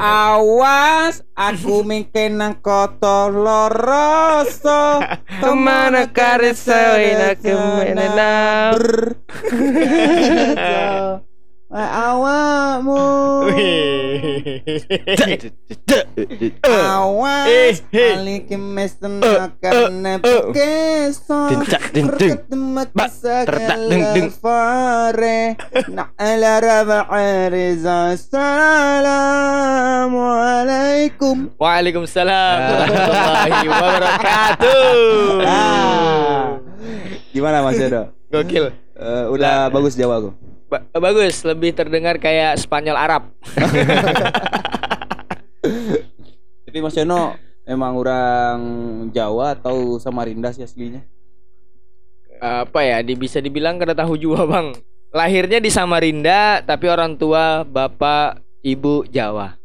Awas, aku mungkin nang kotor loroso. Ke mana karesoina ke mana Awakmu Awas Eh, eh. Ali kemes karena pekeso Dencak, deng, deng. Ba, tertak, deng, deng. Fare Na'ala Assalamualaikum Waalaikumsalam warahmatullahi wabarakatuh. Ah. Gimana Mas Yodo? Gokil. Eh, udah bagus Jawa aku. Ba- bagus, lebih terdengar kayak Spanyol Arab. Jadi Mas Yono emang orang Jawa atau Samarinda sih aslinya? Apa ya? Di, bisa dibilang kada tahu juga, Bang. Lahirnya di Samarinda, tapi orang tua, bapak, ibu Jawa.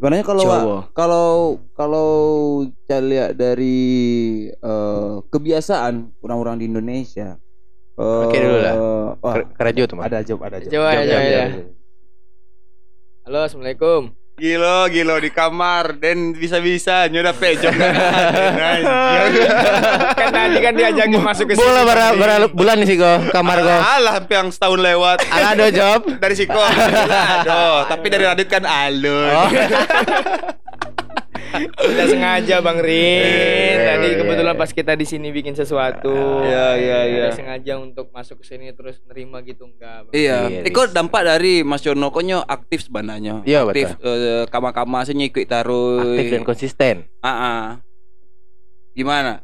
Sebenarnya kalau Jawa. kalau kalau lihat dari eh, kebiasaan orang-orang di Indonesia. Eh, Oke dulu lah. wah, Kerajo tuh, Mas. ada job, ada job. Jawa, Job, Jawa, job, ya. job. Halo, assalamualaikum. Gilo, gilo di kamar dan bisa-bisa nyoda pejo. kan tadi kan diajakin masuk ke sini. Bola bara, bara bulan nih sih go kamar go. Alah, hampir yang setahun lewat. Ada job. Dari Siko. Aduh, tapi dari Radit kan alun. Oh. Udah sengaja Bang Rin. Iya, Tadi iya, kebetulan iya. pas kita di sini bikin sesuatu. Iya, iya, iya. Udah sengaja untuk masuk ke sini terus nerima gitu enggak. Bang. Iya, Iya, itu dampak dari Mas Yono konyo aktif sebenarnya. Iya, aktif eh, kama-kama sih ikut taruh. Aktif dan konsisten. Ah, ah. Gimana?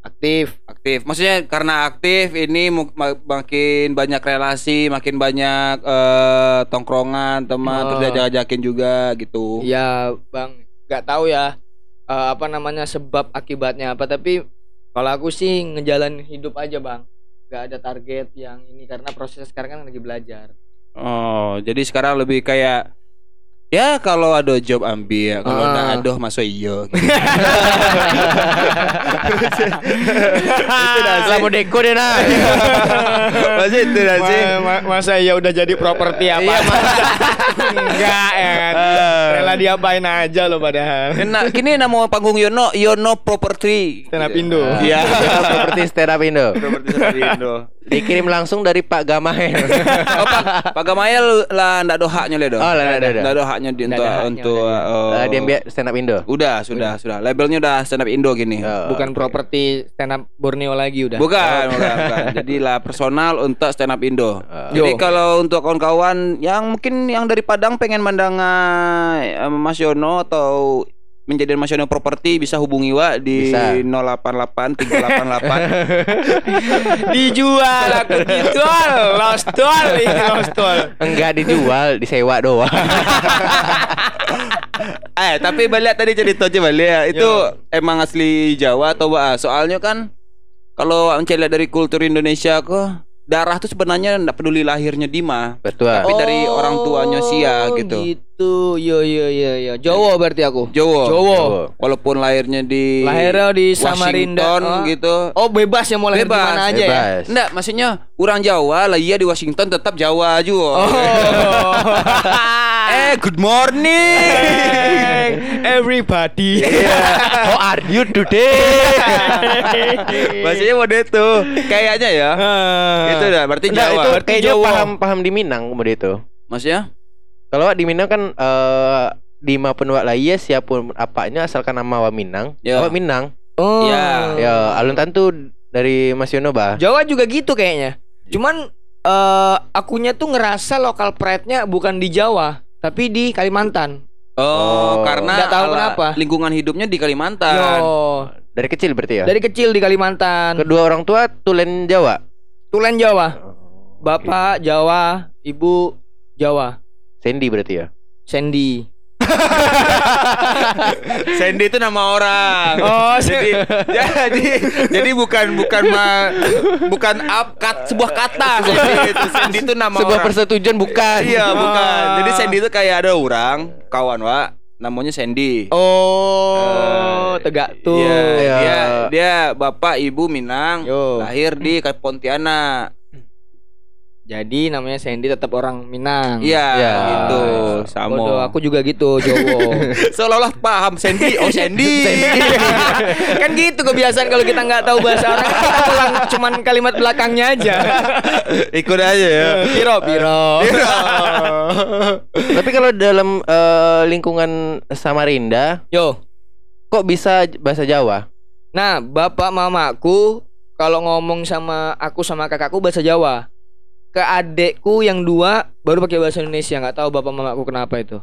Aktif. Aktif. Maksudnya karena aktif ini makin banyak relasi, makin banyak eh, tongkrongan teman, Oh. terus diajak-ajakin juga gitu. Iya, Bang. Nggak tahu ya eh, apa namanya sebab akibatnya apa tapi kalau aku sih ngejalan hidup aja, Bang. Nggak ada target yang ini karena proses sekarang kan lagi belajar. Oh, jadi sekarang lebih kayak ya kalau ada job ambil, kalau Ah. nggak ada masuk iyo. Itu dah Selama deko deh nah. Masih itu dah sih. Ma- ma- masa ya udah jadi properti apa? Iya, Enggak ya kan. Rela diapain aja lo padahal. Enak, kini nama panggung Yono, Yono Property. Stand up Indo. Iya. Seperti stand up Indo. Properti dari Indo. Dikirim langsung dari Pak Gamael. Oh, Pak, Pak Gamayel lah ndak ada haknya le doh. Oh, lah, ndak ada. Ndak ada haknya di Ndak untuk ada haknya, untuk oh. Eh, dia biar stand up Indo. Udah, sudah, sudah. Labelnya udah stand up Indo gini. Oh, Bukan properti stand up Borneo lagi udah. Bukan, bukan, bukan. Jadi lah personal untuk stand up Indo. Oh. Jadi kalau untuk kawan-kawan yang mungkin yang dari Padang pengen mendangai eh, Mas Yono atau menjadi Mas Yono Properti bisa hubungi Wa di Bisa. 088 388. Dijual aku dijual. Lost ini lost doll. Enggak dijual, disewa doang. eh, tapi balik tadi cerita aja balik ya. Itu emang asli Jawa atau Wa? Soalnya kan kalau lihat dari kultur Indonesia kok darah tuh sebenarnya enggak peduli lahirnya di mana. Betul. Tapi dari orang tuanya Sia gitu. Oh, Gitu. Yo yo yo yo. Jawa berarti aku. Jawa. Jawa. Walaupun lahirnya di Lahirnya di Samarinda. Oh. gitu. Oh bebas ya mau lahir di Bebas, mana aja ya. Bebas. Enggak, maksudnya orang Jawa lah iya di Washington tetap Jawa juga. Oh. eh, good morning. Everybody. How are you today? Maksudnya mode itu. Kayaknya ya. Itu dah berarti Jawa. itu Berarti kayaknya Jawa. paham paham di Minang kemudian itu. Maksudnya? Kalau di Minang kan eh di maupun wak laya siapa pun apanya asalkan nama wa Minang. Ya. Wak Minang. Oh. Ya. Ya, alun tantu dari Mas Yono bah. Jawa juga gitu kayaknya. Cuman eh akunya tuh ngerasa lokal pride-nya bukan di Jawa, tapi di Kalimantan. Oh, Oh. karena Nggak tahu kenapa. lingkungan hidupnya di Kalimantan. Yo. Dari kecil berarti ya. Dari kecil di Kalimantan. Kedua orang tua tulen Jawa. Tulen Jawa. Bapak Jawa, ibu Jawa. Sandy berarti ya. Sandy. Sandy itu nama orang. Oh, jadi jadi jadi bukan bukan ma, bukan up kat, sebuah kata Sandy itu. Sandy itu nama Sebuah orang. persetujuan bukan. Iya, bukan. Ah. Jadi Sandy itu kayak ada orang kawan, Wak. Namanya Sandy. Oh, Eh, tegak tuh. Iya, Iya. dia dia bapak ibu Minang, Yo. lahir di Pontianak. Jadi namanya Sandy tetap orang Minang. Iya, Iya. gitu. Bodoh, Sama. aku juga gitu, Jowo. Seolah-olah paham Sandy. Oh, Sandy. kan gitu kebiasaan kalau kita nggak tahu bahasa orang kita ulang cuman kalimat belakangnya aja. Ikut aja ya. Piro, piro. Tapi kalau dalam eh, lingkungan Samarinda Yo. kok bisa bahasa Jawa? Nah, bapak mamaku kalau ngomong sama aku sama kakakku bahasa Jawa. Ke adekku yang dua baru pakai bahasa Indonesia. nggak tahu bapak mamaku kenapa itu.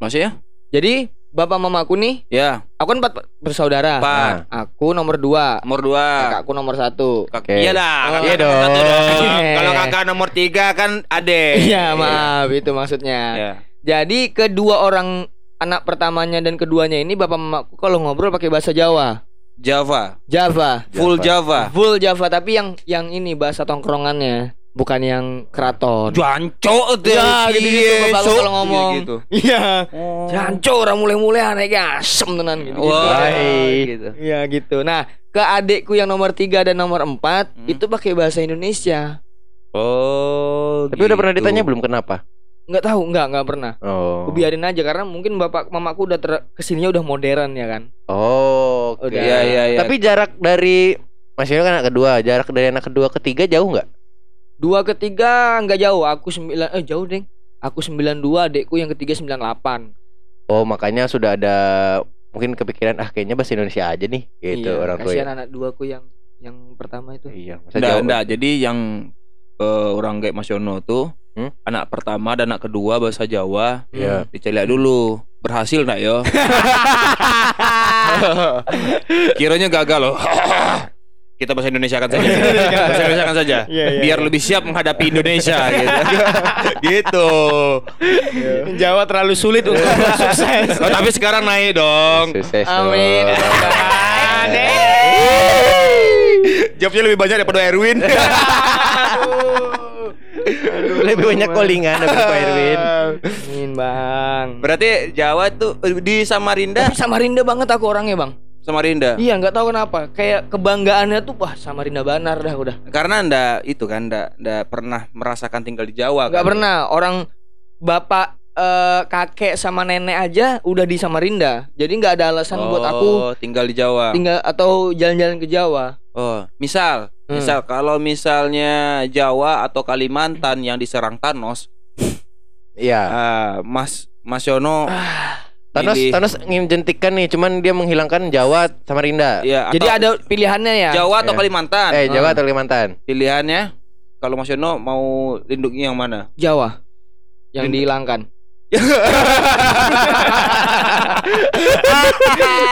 Maksudnya? Jadi bapak mamaku nih, Ya, aku kan empat bersaudara. Empat. Aku nomor dua, nomor dua. kakakku nomor satu. Kak-. Iya lah, Oh, iya dong. Iya. Kalau kakak nomor tiga kan ade. Iya maaf itu maksudnya. Iya. Jadi kedua orang anak pertamanya dan keduanya ini bapak mamaku kalau ngobrol pakai bahasa Jawa, Java, Java, full Java. full Java tapi yang yang ini bahasa tongkrongannya bukan yang keraton. Janco tuh. Ya, Iya, bapakku sok. kalau ngomong. Gitu. Iya. Oh. Janco orang mulai-mulai aneh asem tenan gitu. Wah, gitu. Iya gitu. Nah, ke adekku yang nomor tiga dan nomor empat Hmm. itu pakai bahasa Indonesia. Oh, Tapi udah pernah gitu. ditanya belum kenapa? Nggak tahu, nggak nggak pernah. Oh. Aku biarin aja karena mungkin bapak mamaku udah ter ke sininya udah modern ya kan. Oh, oke. Udah. Iya, iya, iya. Tapi jarak dari Mas Yono kan anak kedua, jarak dari anak kedua ketiga jauh nggak? Dua ketiga nggak jauh. Aku sembilan eh jauh deng. Aku 92, adekku yang ketiga 98. Oh, makanya sudah ada mungkin kepikiran ah kayaknya bahasa Indonesia aja nih gitu iya, orang tua. kasihan ya. anak duaku yang yang pertama itu. Iya, Enggak, enggak. Jadi yang eh, orang kayak Mas Yono tuh Hmm? anak pertama dan anak kedua bahasa Jawa Iya. diceliak dulu. Berhasil enggak yo? Kiranya gagal loh. Kita bahasa Indonesia kan saja. bahasa Indonesia kan saja. Iya, iya, Biar lebih siap menghadapi Indonesia gitu. gitu. Jawa terlalu sulit untuk sukses. Oh, tapi sekarang naik dong. Sukses. Amin. Jawabnya lebih banyak daripada Erwin. Lebih banyak callingan dari Pak Erwin. Amin, Bang. Berarti Jawa tuh di Samarinda, Tapi Samarinda banget aku orangnya, Bang. Samarinda. Iya, nggak tahu kenapa. Kayak kebanggaannya tuh wah Samarinda Banar dah udah. Karena anda itu kan ndak ndak pernah merasakan tinggal di Jawa Nggak kan? pernah orang bapak eh, kakek sama nenek aja udah di Samarinda. Jadi nggak ada alasan buat aku Oh, tinggal di Jawa. tinggal atau jalan-jalan ke Jawa. Oh, misal, Hmm. misal kalau misalnya Jawa atau Kalimantan yang diserang Thanos, Iya. ah, Mas Mas Yono Thanos milih- Thanos ingin jentikan nih, cuman dia menghilangkan Jawa Samarinda. ya, Jadi atau ada pilihannya ya. Jawa atau Ya. Kalimantan? Eh, Jawa Ah. atau Kalimantan? Pilihannya kalau Mas Yono mau lindungi yang mana? Jawa yang Lindung- dihilangkan.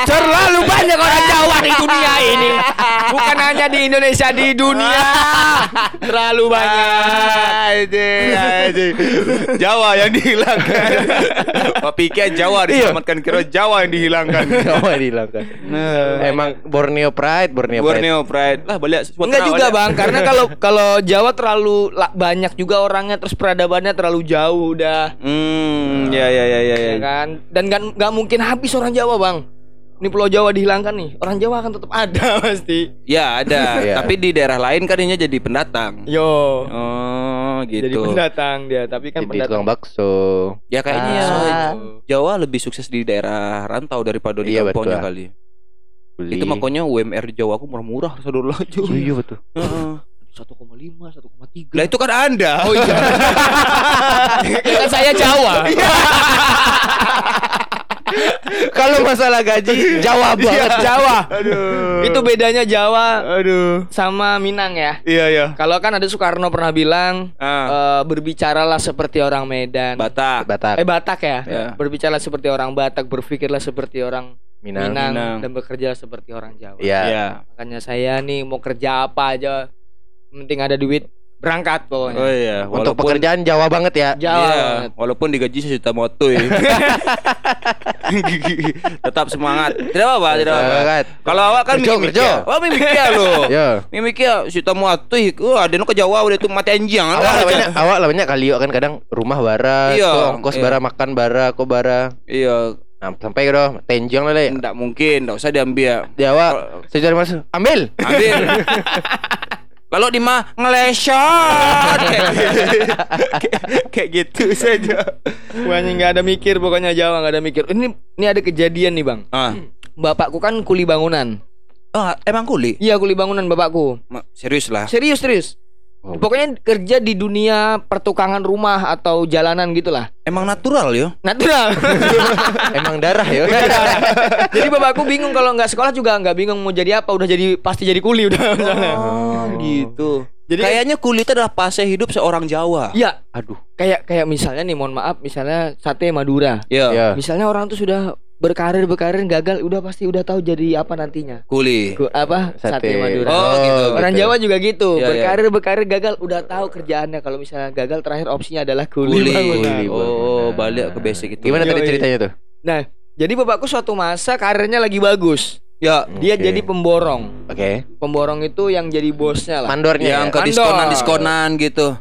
Terlalu banyak orang Jawa di dunia ini. Bukan hanya di Indonesia, di dunia. Terlalu banyak. Jawa yang dihilangkan. Pikir Jawa diselamatkan kira Jawa yang dihilangkan. Jawa dihilangkan. Emang Borneo Pride, Borneo, Pride. Borneo Pride lah balik Enggak juga bang, karena kalau kalau Jawa terlalu la- banyak juga orangnya, terus peradabannya terlalu jauh udah, Hmm, ya ya ya ya. ya. ya kan? Dan nggak nggak mungkin habis orang Jawa bang. Ini Pulau Jawa dihilangkan nih, orang Jawa akan tetap ada pasti. Ya ada, Iya. tapi di daerah lain kan ini jadi pendatang. Yo, Oh, jadi gitu. pendatang dia, tapi kan Jadi pendatang. tukang bakso. Ya kayaknya ya, Ah. Jawa lebih sukses di daerah rantau daripada di Iya, kampungnya kali. Beli. Itu makanya UMR di Jawa aku murah-murah saudara aja. Iya betul. Heeh. 1,5, 1,3. Lah itu kan Anda. Oh iya. kan saya Jawa. Kalau masalah gaji Jawa banget. Jawa. Aduh. Itu bedanya Jawa aduh. sama Minang ya. Iya ya. Kalau kan ada Soekarno pernah bilang Ah, eh, berbicaralah seperti orang Medan. Batak. Batak, eh Batak ya. Ya. Berbicara seperti orang Batak, berpikirlah seperti orang Minang. Minang, Minang. dan bekerja seperti orang Jawa. Iya. Ya. Makanya saya nih mau kerja apa aja, penting ada duit, berangkat pokoknya. Oh iya, Untuk pekerjaan Jawa banget ya. Jawa. Iya, banget. walaupun digaji sejuta moto ya. Tetap semangat. Tidak apa-apa, tidak apa-apa. Kalau awak kan Kerja, mikir kerja. Wah, mikir lo. Yo. Mikir sejuta moto. Oh, ada nu ke Jawa udah tuh mati anjing. Awak lah banyak, awak lah banyak kali yuk kan kadang rumah bara, Iya, ongkos iya. bara makan bara, kok bara. Iya, Nah, sampai gitu, tenjong lah le. enggak mungkin, enggak usah diambil. Jawa, sejarah mas, ambil. Ambil. Kalau di mah ngelesot kayak gitu. kayak, kayak gitu saja. Pokoknya nggak ada mikir, pokoknya Jawa nggak ada mikir. Ini ini ada kejadian nih bang. Ah. Bapakku kan kuli bangunan. Oh, emang kuli? Iya kuli bangunan bapakku. Ma- Serius lah. Serius serius. Oh. Pokoknya kerja di dunia pertukangan rumah atau jalanan gitulah. Emang natural yo. Natural. Emang darah ya. jadi bapakku bingung kalau nggak sekolah juga nggak bingung mau jadi apa. Udah jadi pasti jadi kuli udah. Oh, gitu. Jadi- kayaknya kuli itu adalah fase hidup seorang Jawa. Iya. Aduh. Kayak kayak misalnya nih mohon maaf misalnya sate Madura. Ya. Ya. Misalnya orang tuh sudah berkarir berkarir gagal udah pasti udah tahu jadi apa nantinya. Kuli. Ku- apa sate, Sate. Madura. Oh, gitu. Orang gitu. Jawa juga gitu. Iya, iya. berkarir berkarir gagal udah tahu kerjaannya. Kalau misalnya gagal terakhir opsinya adalah kuli, Kuli. Kuli. Oh, balik ke basic itu. Gimana tadi ceritanya tuh? Nah, jadi bapakku suatu masa karirnya lagi bagus. Ya, Dia Oke. jadi pemborong. Oke. Pemborong itu yang jadi bosnya lah. Mandornya yang ya? ke diskonan-diskonan gitu.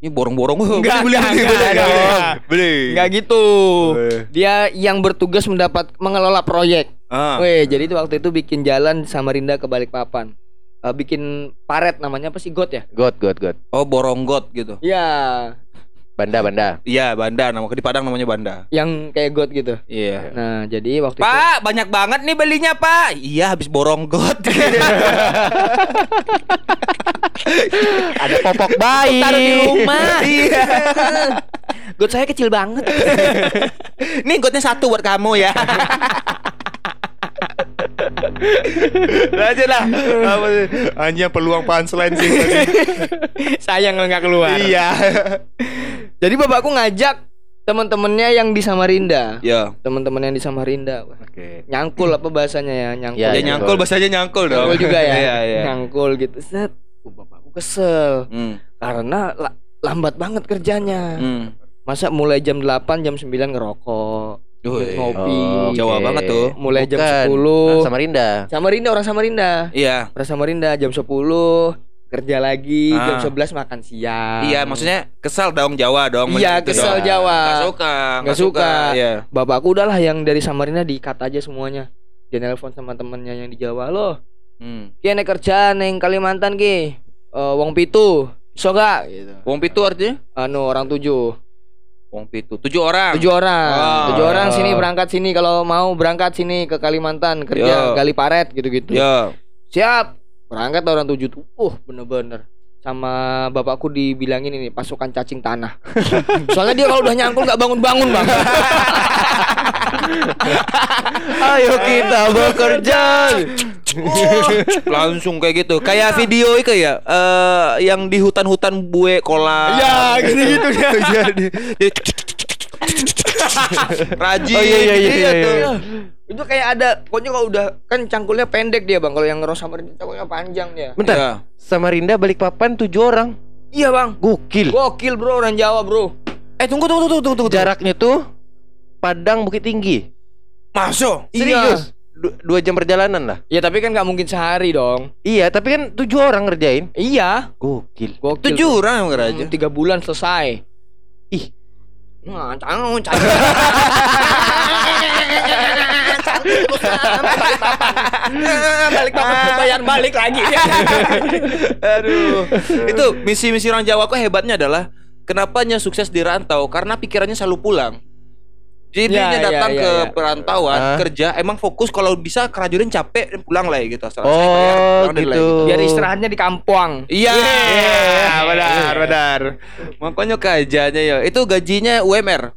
Ini borong-borong. Enggak, beli, enggak, beli, enggak, beli, enggak, beli. enggak. Beli. Enggak gitu. Dia yang bertugas mendapat mengelola proyek. Ah. Weh, jadi itu waktu itu bikin jalan Samarinda ke Balikpapan. Eh, bikin paret namanya apa sih got ya? God, God, God. Oh, boronggot gitu. Iya, Banda, banda. Iya, Banda nama di Padang namanya Banda. yang kayak got gitu. Iya. Nah, jadi waktu itu Pak, banyak banget nih belinya, Pak. Iya, habis boronggot. Ada popok bayi. taruh di rumah. Iya. got saya kecil banget. Nih gotnya satu buat kamu ya. Lanjut lah. Hanya peluang punchline sih. Sayang nggak keluar. iya. Jadi bapakku ngajak teman-temannya yang di Samarinda. Ya. Teman-teman yang di Samarinda. Oke. Nyangkul apa bahasanya ya? Nyangkul. Ya, Ya nyangkul bahasanya nyangkul dong. Nyangkul juga ya. Iya, iya. Nyangkul gitu. Set. Oh, bapakku kesel Hmm. karena la- lambat banget kerjanya. Hmm. Masa mulai jam 8 jam 9 ngerokok, Wih. ngopi. Oh, Jawa oke. banget tuh. Mulai jam Bukan. 10. Samarinda. Samarinda orang Samarinda. Iya. Orang Samarinda jam 10 kerja lagi, Ah. jam 11 makan siang. Iya, maksudnya kesal dong Jawa dong. Iya, kesal dong. Jawa. Nggak suka, Nggak suka. Iya. Bapakku udahlah yang dari Samarinda dikat aja semuanya. Dia nelpon sama temennya yang di Jawa loh. Hmm. Ki nek kerja neng Kalimantan ki. Eh, wong pitu. Iso gak? Gitu. Wong pitu artinya? Anu orang tujuh. Wong pitu. Tujuh orang. Tujuh orang. Oh. Tujuh orang sini berangkat sini kalau mau berangkat sini ke Kalimantan kerja Yo. gali paret gitu-gitu. Ya. Siap. Berangkat orang tujuh tuh. Uh, bener-bener. Sama bapakku dibilangin ini pasukan cacing tanah. Soalnya dia kalau udah nyangkul nggak bangun-bangun bang. Ayo kita bekerja. Langsung kayak gitu. Kayak video itu ya. eh yang di hutan-hutan bue kolam. Ya, gitu-gitu dia. Jadi dia- Rajin. Oh, iya, iya, iya, gitu iya, tuh. iya. itu kayak ada pokoknya kalau udah kan cangkulnya pendek dia bang kalau yang ngeros sama cangkulnya panjang dia Bentar. Iya. Samarinda Balikpapan tujuh orang. iya bang Gokil. gokil bro orang Jawa bro Eh tunggu tunggu tunggu tunggu tunggu. Jaraknya tuh Padang Bukit Tinggi. Masuk. Serius? Du- dua jam perjalanan lah. ya tapi kan nggak mungkin sehari dong Iya, tapi kan tujuh orang ngerjain. iya Gokil. gokil Tujuh orang yang Hmm, tiga bulan selesai Ih. Nah, cang, cang. balik papan bayar balik lagi Aduh. Itu misi-misi orang Jawa kok hebatnya adalah kenapanya sukses di rantau karena pikirannya selalu pulang. Jadi Ya, dia ya, datang ya, ke ya. perantauan Ah. kerja emang fokus kalau bisa kerajunan capek pulang lah ya gitu asal Oh, deh lah gitu. biar istirahatnya di kampung Iya, benar, benar. Makanya kerjanya ya. Itu gajinya UMR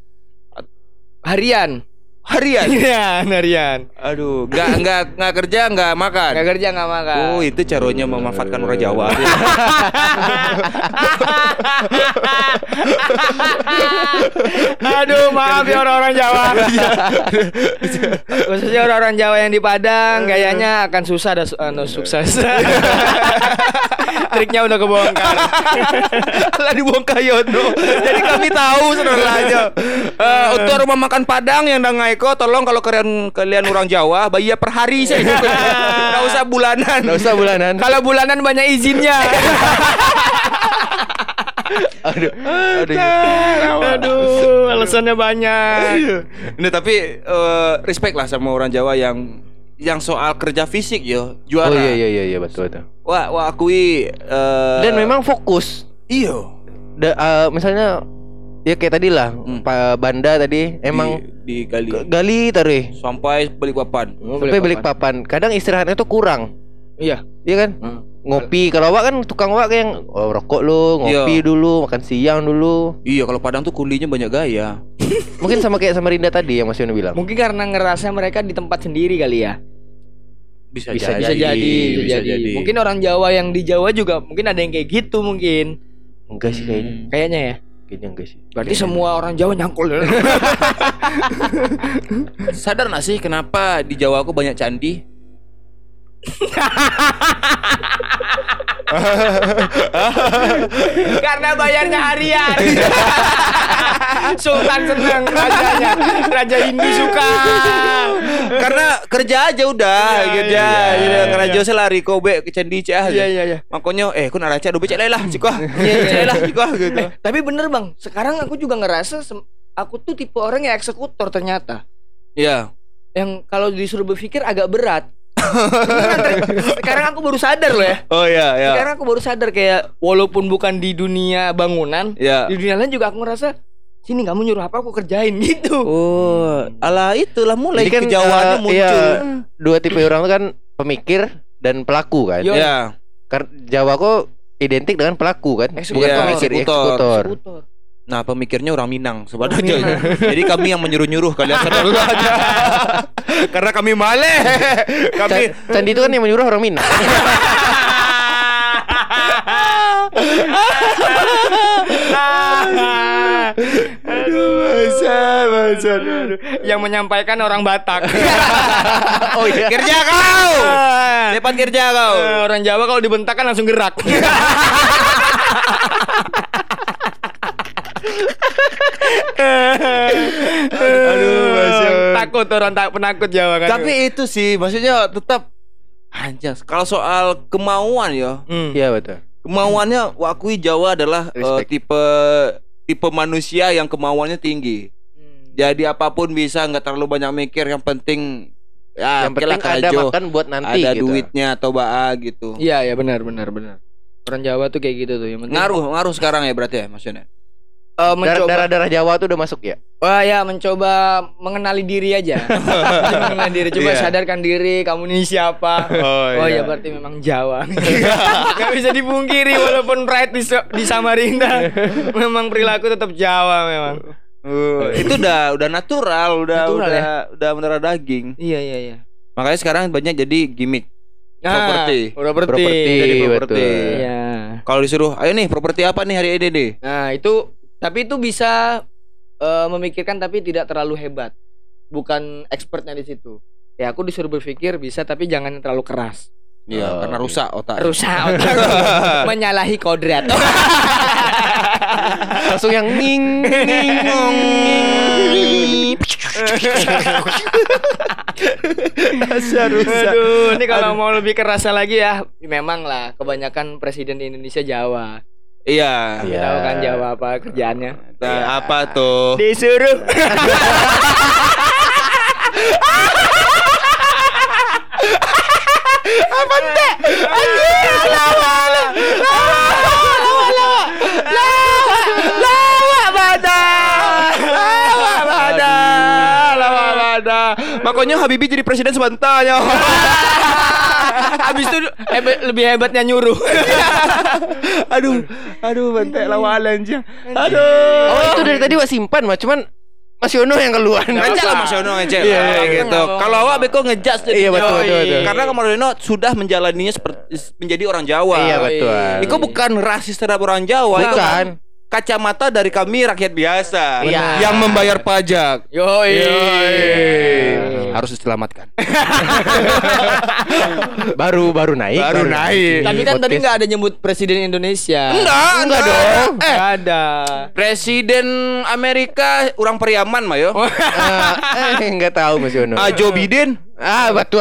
harian harian. harian harian Aduh, nggak nggak nggak kerja nggak makan. nggak kerja nggak makan Oh, itu caranya memanfaatkan orang Jawa. Aduh maaf ya orang-orang Jawa Khususnya orang-orang Jawa yang di Padang Kayaknya akan susah ada anu, sukses Triknya udah kebongkar Lah dibongkar Yono. Jadi kami tahu saudara aja. Eh, untuk rumah makan Padang yang Dangaiko tolong kalau kalian kalian orang Jawa bayar per hari saja. Enggak usah bulanan. Nggak usah bulanan. Kalau bulanan banyak izinnya Aduh. Aduh. Aduh alasannya banyak Nah, tapi eh, respect lah sama orang Jawa yang yang soal kerja fisik yo juara. Oh iya iya iya iya betul betul. Wah, wah akui eh, Dan memang fokus. iyo Da, eh, misalnya ya kayak tadi lah Hmm. Pak Banda tadi emang di, di kali g- gali tadi sampai balik papan. sampai balik papan. Kadang istirahatnya tuh kurang. Iya. Iya kan? Hmm. Ngopi kalau awak kan tukang awak yang oh, rokok lu, ngopi Iya. dulu, makan siang dulu. Iya, kalau Padang tuh kulinya banyak gaya. Mungkin sama kayak sama Rinda tadi yang Mas Yono bilang. Mungkin karena ngerasa mereka di tempat sendiri kali ya. Bisa, Bisa Bisa jadi, bisa bisa jadi. jadi. Mungkin orang Jawa yang di Jawa juga mungkin ada yang kayak gitu mungkin. Enggak sih kayaknya. Kayaknya ya. Kayaknya enggak sih. Berarti semua orang Jawa nyangkul. Sadar gak sih kenapa di Jawa aku banyak candi? Karena bayarnya harian. Sultan senang rajanya. Raja Hindu suka. Karena kerja aja udah, Iya, kerja. iya, Iya, iya, Karena iya. jauh selari kobe ke candi cah. Iya iya iya. Makanya eh aku naraca do becek lah cik wah. Iya, iya. Becek lah cik wah gitu. Eh, tapi bener bang, sekarang aku juga ngerasa aku tuh tipe orang yang eksekutor ternyata. Iya. Yang kalau disuruh berpikir agak berat. Sekarang aku baru sadar loh ya. Oh iya iya. Sekarang aku baru sadar kayak walaupun bukan di dunia bangunan, Iya. di dunia lain juga aku ngerasa sini kamu nyuruh apa aku kerjain gitu. Oh, ala itulah mulai Jadi kan, kejawaannya eh, muncul. iya. Dua tipe orang tuh kan pemikir dan pelaku kan. Iya. Karena Jawa kok identik dengan pelaku kan, Eksekutor. bukan pemikir, eksekutor. eksekutor. Eksekutor. Nah, pemikirnya orang Minang sebenarnya. Jadi kami yang menyuruh-nyuruh kalian sadar aja. Karena kami male. kami Ca- Candi itu kan yang menyuruh orang Minang. Aduh, masa, masa. Yang menyampaikan orang Batak. Oh iya, kerja kau. Cepat kerja kau. Eh, orang Jawa kalau dibentak kan langsung gerak. Aduh, takut orang tak penakut Jawa kan. Tapi itu sih maksudnya tetap anjas. Kalau soal kemauan ya, Hmm. Iya betul. kemauannya wakui Jawa adalah Respect. tipe tipe manusia yang kemauannya tinggi. Jadi apa pun bisa nggak terlalu banyak mikir yang penting ya yang penting ada kerajo. makan buat nanti ada gitu. duitnya atau baa gitu. Iya, ya benar benar benar. Orang Jawa tuh kayak gitu tuh. Yang penting Ngaruh, ngaruh sekarang ya berarti ya maksudnya. Eh, Darah, mencoba darah darah Jawa tuh udah masuk ya. Wah ya mencoba mengenali diri aja. mengenali diri. Coba Iya. sadarkan diri kamu ini siapa. Oh, ya berarti memang Jawa. Gak bisa dipungkiri walaupun pride di, di Samarinda. memang perilaku tetap Jawa memang. itu udah udah natural, udah Natural udah ya? udah mendarah daging. Iya iya iya. Makanya sekarang banyak jadi gimmick. Properti. Properti. Properti, Jadi properti. Iya. Kalau disuruh, ayo nih properti apa nih hari ini deh? Nah itu tapi itu bisa eh, memikirkan tapi tidak terlalu hebat. Bukan expertnya di situ. Ya aku disuruh berpikir bisa tapi jangan terlalu keras. Iya, Oh, karena oke. rusak otak. Rusak otak. Menyalahi kodrat. Langsung yang ning ning ngong, ning. Aduh, ini kalau mau lebih kerasa lagi ya, memang lah kebanyakan presiden di Indonesia Jawa. Iya. Iya. Tahu kan Jawa apa kerjaannya? Nah, apa tuh? Disuruh. Makanya Habibie jadi presiden sebentar ya. Habis itu hebat, lebih hebatnya nyuruh. aduh, aduh bentek lawalan aja. Aduh. Oh itu dari tadi wak simpan mah cuman Mas Yono yang keluar. Ngecek lah Mas Yono ngecek. Iya, gitu. Kalau awak beko ngejudge jadi Iya, betul, betul, betul. Karena Mas Yono sudah menjalaninya seperti menjadi orang Jawa. Iya betul. Iko bukan rasis terhadap orang Jawa, Iko Bukan. kacamata dari kami rakyat biasa Iya. yang membayar pajak. Yoi. Harus diselamatkan. Baru baru naik. Baru naik. Tapi kan tadi nggak ada nyebut presiden Indonesia. Enggak, enggak dong. Eh, Nggak ada. Presiden Amerika orang Periaman mah yo. Ah, eh enggak tahu Mas Yono. Ah, Joe Biden. Ah, betul.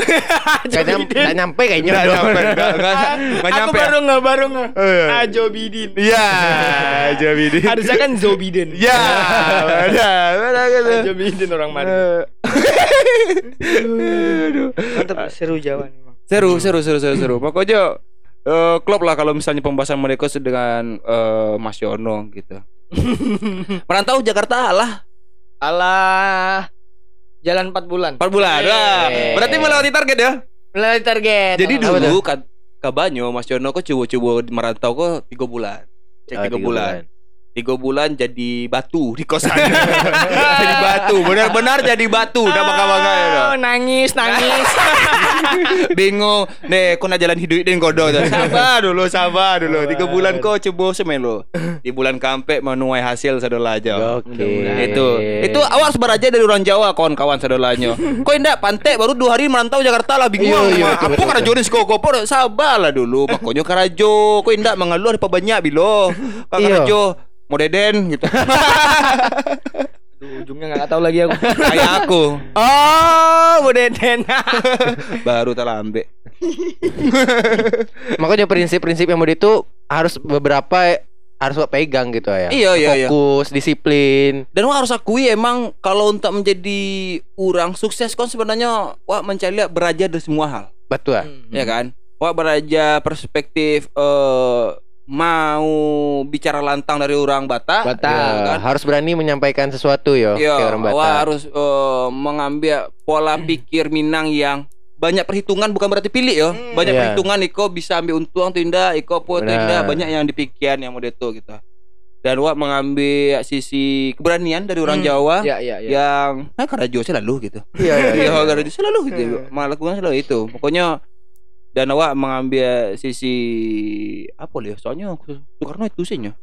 Enggak nyampe, nggak nyampe kayaknya. Enggak dong. nyampe, enggak, enggak, enggak Aku nyampe. baru nggak baru nggak. iya. Ah Joe Biden. Iya, Joe Biden. Harusnya kan Joe Biden. Ya, ada, ada gitu. Joe Biden orang mana? Eh, Mantap seru Jawa nih, Bang. Seru, seru, seru, seru, seru. Pokoknya eh klop lah kalau misalnya pembahasan mereka dengan eh, Mas Yono gitu. Merantau Jakarta lah Alah jalan 4 bulan. 4 bulan. Wah, Eh. berarti melewati target ya. Melalui target. Jadi dulu kan kabanyo Mas Yono kok coba-coba merantau kok 3 bulan. Cek Oh, 3 tiga bulan. Tiga bulan jadi batu di kosan. jadi batu, benar-benar jadi batu. Udah bangga bangga ya. Oh, nangis, nangis. Bingung. Nih, kau nak jalan hidup din kodo. Sabar dulu, sabar dulu. Tiga bulan kau coba semen lo. Di bulan kampe menuai hasil sadola aja. Oke. Itu itu awak sebar aja dari orang Jawa kawan-kawan sadolanyo. Kau indak pantai baru dua hari merantau Jakarta lah bingung. Iya, iya, betul, karajo ni sekoko sabar lah dulu. Makanya karajo. Kau indak mengeluh apa banyak bilo. Kau Iya. karajo mau deden gitu. Aduh, ujungnya nggak tahu lagi aku. Kayak aku Oh, Bu Deden. baru terlambe. Makanya prinsip-prinsip yang mau itu harus beberapa harus pegang gitu ya. Iya, iya, iya. Fokus, disiplin. Dan wah harus akui emang kalau untuk menjadi orang sukses kan sebenarnya wah mencari beraja dari semua hal, Betul. Hmm. ya kan? Wah beraja perspektif eh mau bicara lantang dari orang Batak, Batak, ya Ya, kan? harus berani menyampaikan sesuatu yo Iya, kayak orang Batak. wah harus eh, mengambil pola pikir Minang yang banyak perhitungan bukan berarti pilih yo. Hmm. Banyak Iya. perhitungan Iko bisa ambil untung atau indah, Iko atau Benar. indah, banyak yang dipikirkan yang model itu gitu. Dan wah mengambil sisi keberanian dari orang Hmm. Jawa Ya, ya, ya. yang nah karajo selalu gitu. Iya, iya, iya. Iya, karajo selalu gitu. Melakukan selalu itu. Pokoknya dan awak mengambil sisi apa ya? Soalnya Soekarno itu sih ya.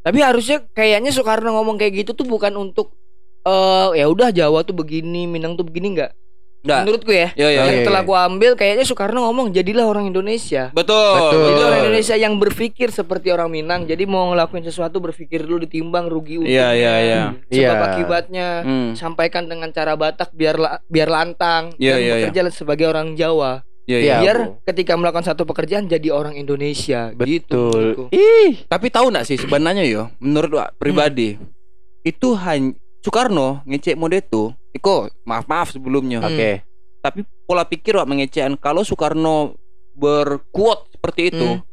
Tapi harusnya kayaknya Soekarno ngomong kayak gitu tuh bukan untuk eh ya udah Jawa tuh begini, Minang tuh begini enggak? Enggak. Menurutku ya. Ya ya. Yang iya, telah iya. gua ambil kayaknya Soekarno ngomong jadilah orang Indonesia. Betul. Betul. Jadi orang Indonesia yang berpikir seperti orang Minang. Jadi mau ngelakuin sesuatu berpikir dulu ditimbang rugi untung. Iya, iya, iya. Sebab Iya. akibatnya Hmm. sampaikan dengan cara Batak biar la- biar lantang Iya, dan iya, bekerja sebagai orang Jawa. Iya. iya. biar Bu. ketika melakukan satu pekerjaan jadi orang Indonesia gitu. Betul. menurutku. Ih, Tapi tahu nggak sih sebenarnya yo, menurut wak pribadi itu hanya Soekarno ngecek mode itu, Iko maaf maaf sebelumnya. Hmm. oke. Tapi pola pikir wak mengecekan kalau Soekarno berkuat seperti itu, Hmm.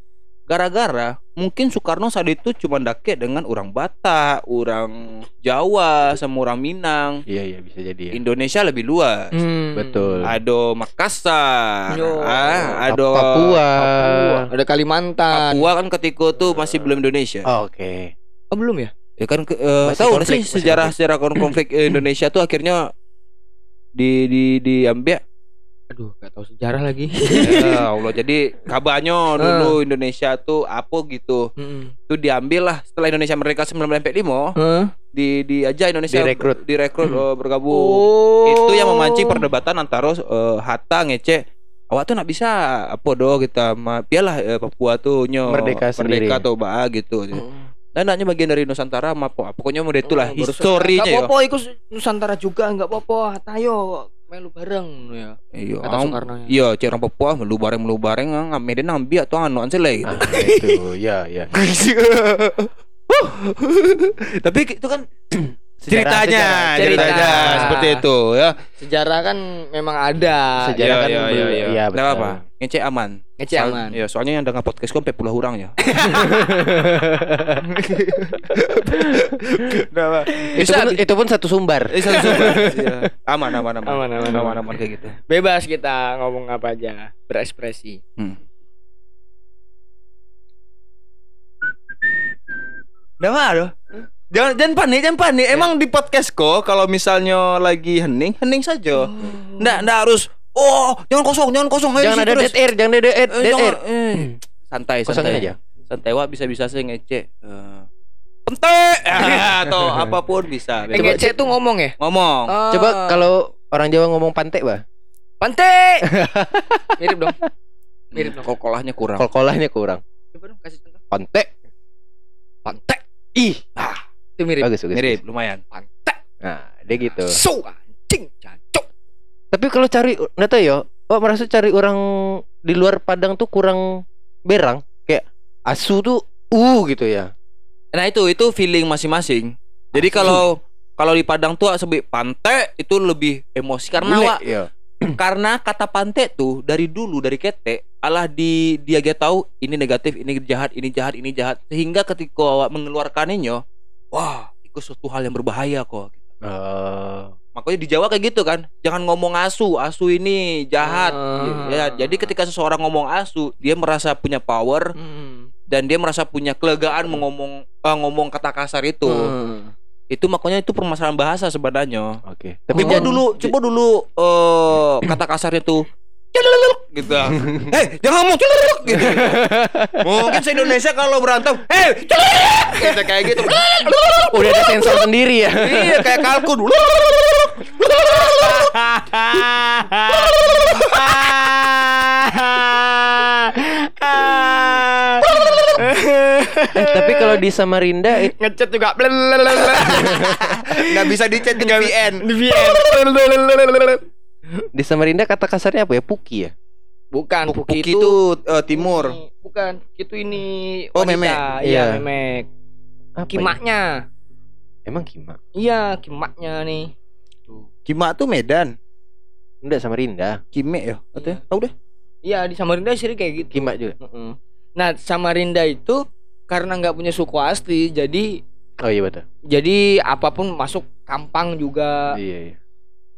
Gara-gara mungkin Soekarno saat itu cuma dake dengan orang Batak, orang Jawa, sama orang Minang. Iya, iya bisa jadi. ya. Indonesia lebih luas. Hmm. Betul. Ada Makassar, Yo. ah, ada Papua. Ada Kalimantan. Papua kan ketika itu masih belum Indonesia. Oke. Oh, belum ya? Ya kan ke, Masih tahu nggak konflik, sih sejarah sejarah kon- konflik Indonesia tuh akhirnya di di diambil Aduh, gak tahu sejarah lagi. ya Allah jadi kabarnya dulu Indonesia tuh apa gitu Hmm. itu diambil lah setelah Indonesia merdeka 1945 Hah? di diajak Indonesia Direkrut. direkrut eh, bergabung Oh. itu yang memancing perdebatan antara eh, Hatta ngece awak tuh nak bisa apa do kita ma pialah eh, Papua tuh nyo Merdeka sendiri. merdeka tuh bah gitu dan naknya bagian dari Nusantara ma apa pokoknya model itulah Oh, historinya Gak ya apa-apa ikut Nusantara juga Gak apa-apa Tayo Melu bareng ya Iya, Kata ang- Soekarno ya. Iya, cek orang Papua melu bareng melu bareng ang Medan ambil atau anu ansele gitu. Ah, itu ya ya. Tapi itu kan Sejarah, ceritanya, sejarah. ceritanya Cerita. seperti itu ya. Sejarah kan memang ada Sejarah Iya, kan iya, belum- iya, iya. iya, Nggak betul. apa, ngecek aman. Ngecek Soal- aman Iya, soalnya yang dengar podcast gue 40 orang ya. Itu pun, itu pun satu sumber. Eh, satu sumber. Iya. Aman, aman, aman. Aman, aman, aman, aman. aman kayak gitu. Bebas kita ngomong apa aja Berekspresi Hmm. Udah mah aduh. Jangan jangan panik, jangan panik. Emang di podcast kok kalau misalnya lagi hening, hening saja. Nggak, nggak harus Oh, jangan kosong, jangan kosong. Ayo Jangan ada terus. dead air, jangan ada dead air. Eh, Dead jangan, air. eh. Santai, Kosongin santai aja. Santai, wah bisa-bisa saya ngecek. Eh, Pentek atau apa pun bisa. Eh, ngecek tuh ngomong ya Ngomong. Ah. Coba kalau orang Jawa ngomong pantek, Bah. Pantai Mirip dong Mirip dong Kolkolahnya kurang. Kol-kolahnya kurang. Coba dong kasih contoh Pantek. Pantai Ih, Itu mirip bagus bagus. Mirip, bagus. lumayan. Pantai Nah, dia gitu. So Tapi kalau cari nggak tahu ya, oh merasa cari orang di luar Padang tuh kurang berang. Kayak asu tuh uh gitu ya. Nah itu itu feeling masing-masing. Jadi kalau kalau di Padang tuh sebut pante itu lebih emosi karena Bule, Wak, iya. karena kata pante tuh dari dulu dari kete alah di dia gak tahu ini negatif ini jahat ini jahat ini jahat sehingga ketika awak mengeluarkannya wah itu suatu hal yang berbahaya kok Eh, makanya di Jawa kayak gitu kan jangan ngomong asu asu ini jahat Ah. ya jadi ketika seseorang ngomong asu dia merasa punya power Hmm. dan dia merasa punya kelegaan mengomong eh, ngomong kata kasar itu Hmm. itu makanya itu permasalahan bahasa sebenarnya Oke. tapi Tapi coba jangan dulu coba dulu eh kata kasarnya tuh gitu. Hei jangan ngomong celelelek gitu. Mungkin se Indonesia kalau berantem hei celelelek gitu kayak gitu. Udah ada sensor sendiri ya. iya kayak kalkun. Eh, tapi kalau di Samarinda it- Ngechat juga. nggak bisa dicet di VPN Di VN. Di Samarinda kata kasarnya apa ya? Puki ya. Bukan, Puki Puki itu itu eh, timur ini- bukan, itu ini Oh, wanita. memek. Iya, Iya. memek. Apa ya? Kimaknya. Emang kima? Iya, kimaknya nih. Kima tuh Medan. Enggak Samarinda. Kime ya. Katanya. Tahu deh. Iya, di Samarinda sih kayak gitu. Kima juga. Heeh. Nah, Samarinda itu karena nggak punya suku asli, jadi Oh iya betul. jadi apa pun masuk kampang juga. Iya, iya.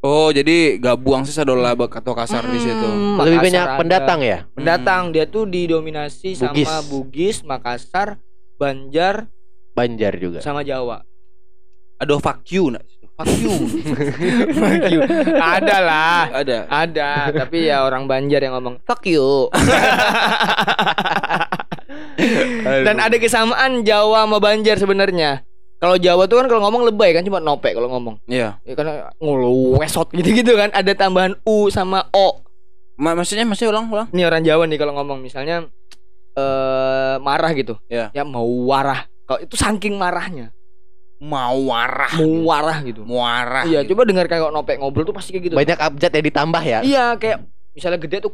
Oh jadi gak buang sisa dola atau kasar di situ Hmm, Lebih banyak ada. pendatang ya? Pendatang dia tuh didominasi Bugis. sama Bugis, Makassar, Banjar, Banjar juga. sama Jawa. ada fuck you nak fuck you ada lah. ada Ada, tapi ya orang Banjar yang ngomong fuck you. Dan ada kesamaan Jawa sama Banjar sebenarnya. Kalau Jawa tuh kan kalau ngomong lebay kan cuma nopek kalau ngomong. iya Ya karena ngeluwesot gitu-gitu kan ada tambahan u sama o. Ma- maksudnya maksudnya ulang ulang Ini orang Jawa nih kalau ngomong misalnya eh marah gitu. Ya. Ya mau warah. Kalau itu saking marahnya, mau warah mau warah gitu. muarah Iya, coba dengar kayak nopek ngobrol tuh pasti kayak gitu. Banyak abjad yang ditambah ya. Iya, kayak misalnya gede tuh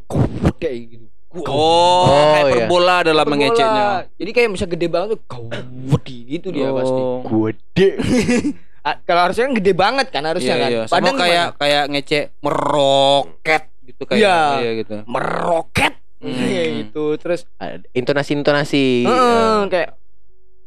kayak gitu. Oh, Oh, kayak iya. perbola dalam mengeceknya Jadi kayak misalnya gede banget tuh gawedi gitu dia pasti. Oh. Gede. Ah, kalau harusnya kan gede banget kan harusnya Iya, kan. iya. Sama Padahal kayak kayak ngecek meroket gitu kayak Iya. iya gitu meroket Hmm. kayak gitu. Terus Intonasi-intonasi. Eh, kayak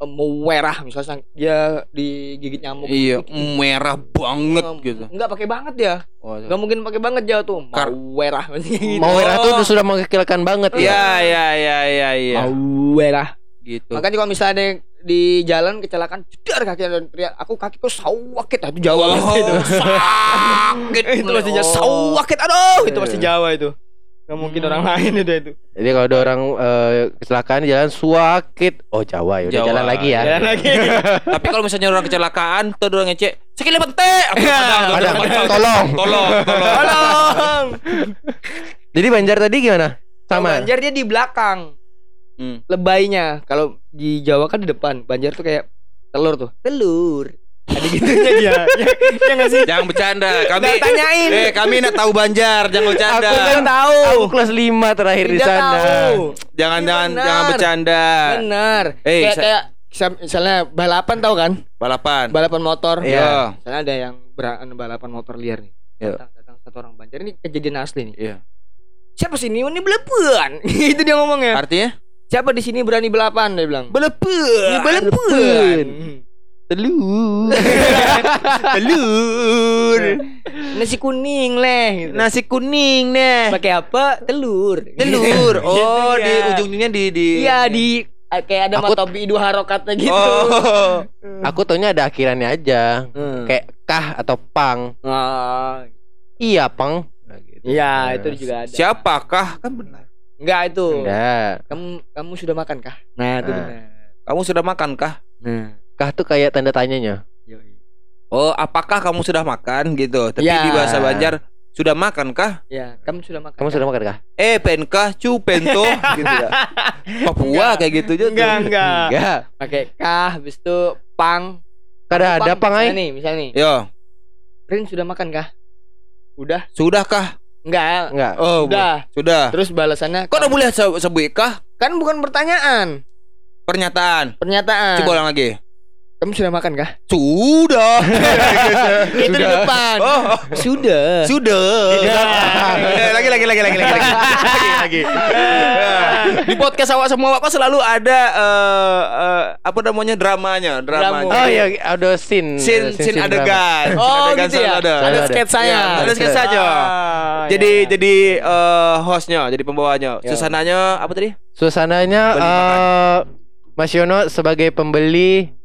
merah misalnya dia digigit nyamuk. iya gitu. merah banget Eh, gitu Enggak pakai banget ya. Oh, Enggak mungkin pakai banget dia tuh. Mau Kar- merah gitu. Mau merah tuh Oh. sudah mengkilkan banget ya. iya iya iya iya iya Mau merah. gitu Makanya kalau misalnya ada yang di jalan kecelakaan jedar kaki dan teriak aku kakiku sawakit ah, itu Jawa. Oh, sakit itu pastinya Oh. sawakit aduh itu pasti Jawa itu. Gak mungkin Hmm. orang lain itu itu. Jadi kalau ada orang eh, kecelakaan di jalan suakit, oh Jawa ya udah Jawa. jalan lagi ya. Jalan lagi. tapi kalau misalnya orang kecelakaan tuh orang ngecek padang, tuh, Padang, padang. tolong. tolong tolong Tolong. Jadi Banjar tadi gimana? Sama. Banjar dia di belakang. Hmm. Lebaynya. Kalau di Jawa kan di depan. Banjar tuh kayak telur tuh. Telur. Ada gitunya dia. Ya, ya nggak sih? jangan bercanda kami Nggak tanyain. eh kami nak tahu Banjar jangan bercanda Aku kan tahu. Aku kelas 5 terakhir di Tidak sana. tahu. jangan Iya, jangan benar. jangan bercanda Benar. Eh, kayak kayak misal- misalnya balapan tau kan? balapan Balapan motor. Iya. Misalnya ada yang ber- balapan motor liar nih. Iya. Datang, datang satu orang Banjar ini kejadian asli nih. Iya. Siapa sih ini? Ini balapan. itu dia ngomongnya. artinya Siapa di sini berani balapan? Dia bilang. Ini balapan. Telur. telur Nasi kuning leh. Gitu. nasi kuning nih pakai apa? Telur. telur oh Gitu di ya. ujungnya di di Iya di eh, kayak ada Aku- matobi dua harokatnya gitu. oh Aku taunya ada akhirannya aja. Hmm. Kayak kah atau pang. Ah, Iya, pang. Nah, gitu. Iya, itu juga ada. siapakah kan benar Enggak itu. Enggak. Kamu kamu sudah makan kah? Nah, itu Ah. benar. kamu sudah makan kah Nah. Kah tuh kayak tanda tanyanya. oh apakah kamu sudah makan gitu tapi Ya. di bahasa Banjar sudah makan kah Ya, kamu sudah makan. Kamu kah? sudah makan kah? eh penkah cu pento gitu ya Papua kayak gitu aja tuh Enggak, enggak. Enggak. Pakai kah, habis itu pang. Kada ada pang Misalnya ay. nih, misalnya nih. yo Rin sudah makan kah? Udah? sudahkah Enggak. Enggak. oh Udah. sudah Terus balasannya kok udah boleh se- sebut kah kan bukan pertanyaan, pernyataan pernyataan. coba ulang lagi kamu sudah makan kah? Sudah. itu di depan. Oh. Sudah. Sudah. lagi lagi lagi lagi lagi lagi. lagi. Nah, di podcast awak semua kok selalu ada uh, apa namanya dramanya, dramanya. Oh iya, ada scene. Scene, scene, adegan. Oh gitu ya. Ada, ada iya. sketsanya. Iya, ada sketsanya. Ah, iya, jadi jadi uh, hostnya, jadi pembawanya. Ya. Suasananya apa tadi? Suasananya uh, Mas Yono sebagai pembeli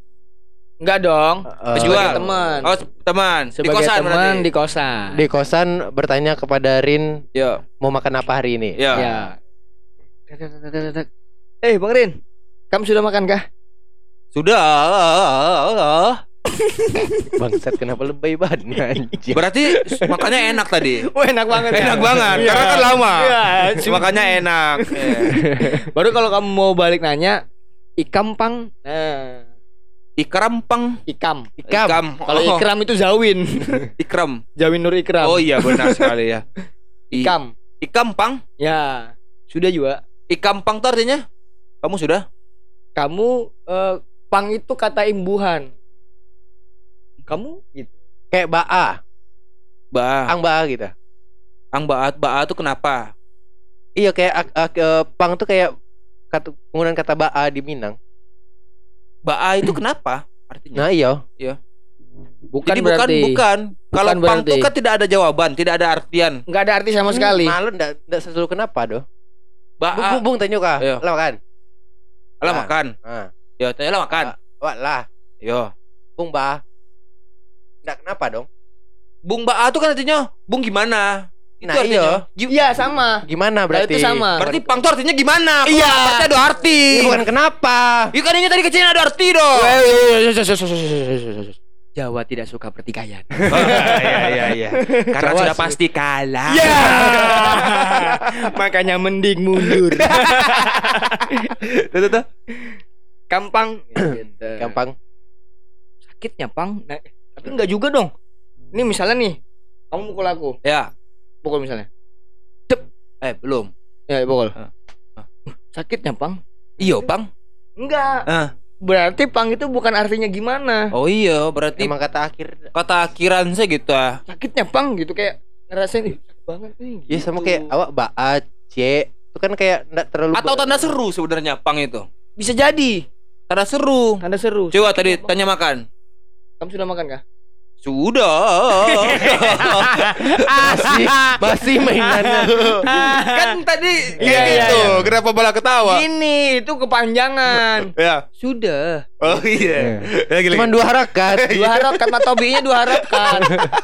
enggak dong. eh, Penjual. Sebagai teman. Oh, teman. di kosan teman berarti. di kosan. di kosan bertanya kepada Rin Ya. mau makan apa hari ini. Ya. Ya. Eh, Bang Rin. Kamu sudah makan kah? Sudah. Bangsat kenapa lebay banget anjing. Berarti makannya enak tadi. Wah, enak banget. ya. Enak banget Iya. karena kan lama. Iya. Makanya enak. Baru kalau kamu mau balik nanya, ikam pang. Nah, Ikrampang. ikam. Ikam. Kalau Oh, ikram itu zawin. ikram. Zawin Nur Ikram. Oh iya benar sekali ya. I- Ikam. Ikampang. Ya. Sudah juga. Ikampang tuh artinya? Kamu sudah? Kamu eh, pang itu kata imbuhan. Kamu gitu. Kayak baa, Ba. ang baa gitu. Ang baat baa tuh kenapa? Iya kayak ak- ak- eh, pang tuh kayak kata penggunaan kata baa di Minang. Baa itu kenapa? Artinya. Nah iya. Bukan Jadi bukan berarti. bukan. Kalau Bukan pang kan tidak ada jawaban, tidak ada artian. Nggak ada arti sama sekali. Malu ndak ndak selalu kenapa doh. Baa. bung, bung tanya kah? Iya. Lah makan. Lah Ah. makan. Ah. Ya, tanya lah makan. Wah lah, Yo. bung ba. Ndak kenapa dong? Bung baa tuh kan artinya bung gimana? Itu Nah, artinya. Gi- Iya, sama. Gimana berarti? itu sama. Berarti pang tuh artinya gimana? Iya. Pasti ada arti. Bukan kenapa. Iya kan ini tadi kecilnya ada arti dong. Jawa tidak suka pertikaian. Oh, iya iya iya. Karena Jawa sudah pasti kalah. Ya. Makanya mending mundur. Tuh, tuh, tuh. Gampang. Gitu. Gampang. Sakitnya, Pang. Nah, tapi enggak juga dong. Ini misalnya nih, kamu pukul aku. Ya. Pukul misalnya. Eh, belum. Ya, pukul. Ah. Ah. Sakitnya, Pang. Iya, Bang. Enggak. Ah. Berarti Pang itu bukan artinya gimana. Oh iya, berarti Emang kata akhir. kata akhiran saya gitu ah. Sakitnya, Pang, gitu kayak ngerasain banget nih. Ya sama gitu. kayak awak baa, c. Itu kan kayak ndak terlalu Atau tanda seru sebenarnya pang itu. bisa jadi Tanda seru. tanda seru. Coba tadi tanya makan. Kamu sudah makan kah? Sudah. masih masih mainannya. kan tadi kayak Iya, iya, gitu. iya. Kenapa malah ketawa? Ini itu kepanjangan. Ya. Sudah. Oh iya. Lagi lagi. Cuman dua harakat. Dua harakat matobinya dua harakat.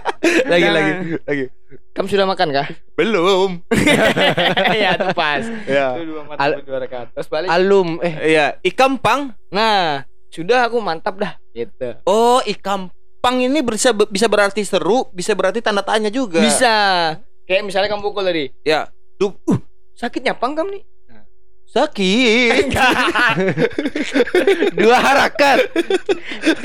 lagi Nah. lagi lagi. Kamu sudah makan kah? Belum. Iya, itu pas. Ya. Itu dua mata Al- dua rakaat. Terus balik. Alum eh Iya, ikam pang. Nah, sudah aku mantap dah. Gitu. Oh, ikam pang ini bisa bisa berarti seru, bisa berarti tanda tanya juga. Bisa. Kayak misalnya kamu pukul tadi. Ya. Duh, uh, Sakitnya pang kamu nih? sakit. dua harakat.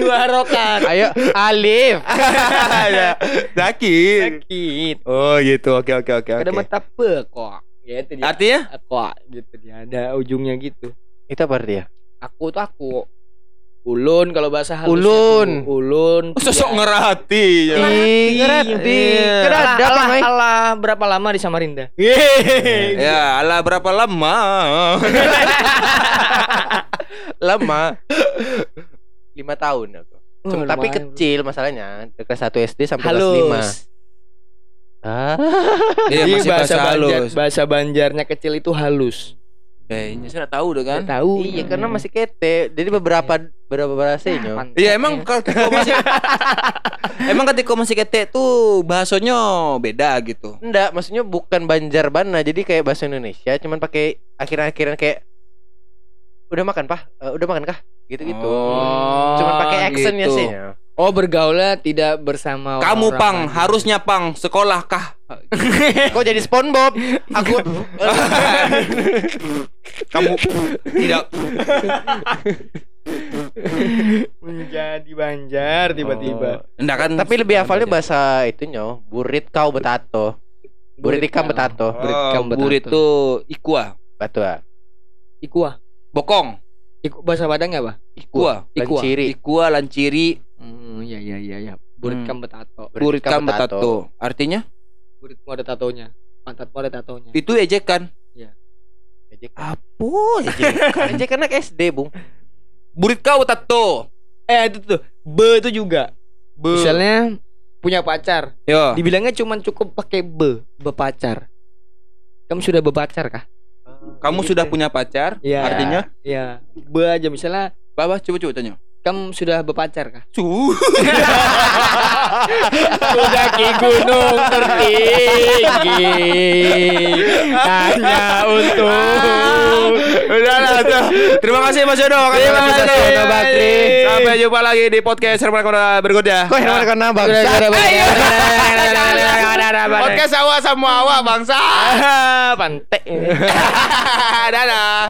Dua harokat. Ayo alif. ya. Sakit. Sakit. Oh, gitu. Oke, oke, oke, Ada oke. mata pe kok. Gitu dia. Artinya? Kok gitu dia. Ada ujungnya gitu. Itu apa arti ya? Aku tuh aku. Ulun kalau bahasa halus. Ulun. Ulun. Sosok Iya. ngerati. ya. Iya. Alah, ada apa, alah, Mai? alah, berapa lama di Samarinda? Ya, alah berapa lama? Lama. Lima tahun aku. Cuma- Oh, tapi kecil masalahnya. Kelas 1 SD sampai kelas halus. 5. Ah. Iya, masih bahasa bahasa Banjar, halus. bahasa Banjarnya kecil itu halus. Kayaknya saya tahu udah kan. Tahu. Iya, karena masih kete. Jadi beberapa beberapa bahasanya. Mantap. Iya emang kalau ketika masih Emang ketika masih ketek tuh bahasanya beda gitu. Enggak, maksudnya bukan Banjar Bana. Jadi kayak bahasa Indonesia cuman pakai akhiran-akhiran kayak udah makan, Pak? Eh, udah makan kah? Gitu-gitu. Oh, cuman pakai accentnya gitu. sih. Oh bergaulnya tidak bersama Kamu orang pang, Banjar. harusnya pang, sekolah kah? Kok jadi SpongeBob? Aku Kamu tidak menjadi Banjar tiba-tiba. Enggak kan? tapi lebih hafalnya bahasa itunya, burit kau betato. Burit ikan betato. Burit ikan Oh, burit betato. tuh ikua, Batu ah. Ikua. bokong. Iku bahasa Padangnya apa? Ikua. Ikua. Lanciri. Ikua lanciri Hmm, iya iya iya iya. Buritkan betato. buritkan betato. betato. Artinya Buritmu ada tatonya. Pantatmu ada tatonya. itu ejekan. Ejek. Apa ejekan? Ejek anak SD, Bung. Burit kau tato. Eh itu tuh, be itu juga. Be. Misalnya punya pacar, Yo. dibilangnya cuma cukup pakai be, bepacar. Kamu sudah bepacar kah? Kamu Gitu. sudah punya pacar? Iya. Artinya? Iya. Be aja misalnya Apa? Coba coba tanya. Kamu sudah bepacar kah? Su. Mendaki gunung tertinggi hanya untuk Udah lah tuh. Terima kasih Mas Yono. Terima kasih, Yono Bakri. Sampai jumpa lagi di podcast Herman Kona berikutnya. Kok Herman kena bangsa? Podcast awak sama awak bangsa. pantai. Dadah.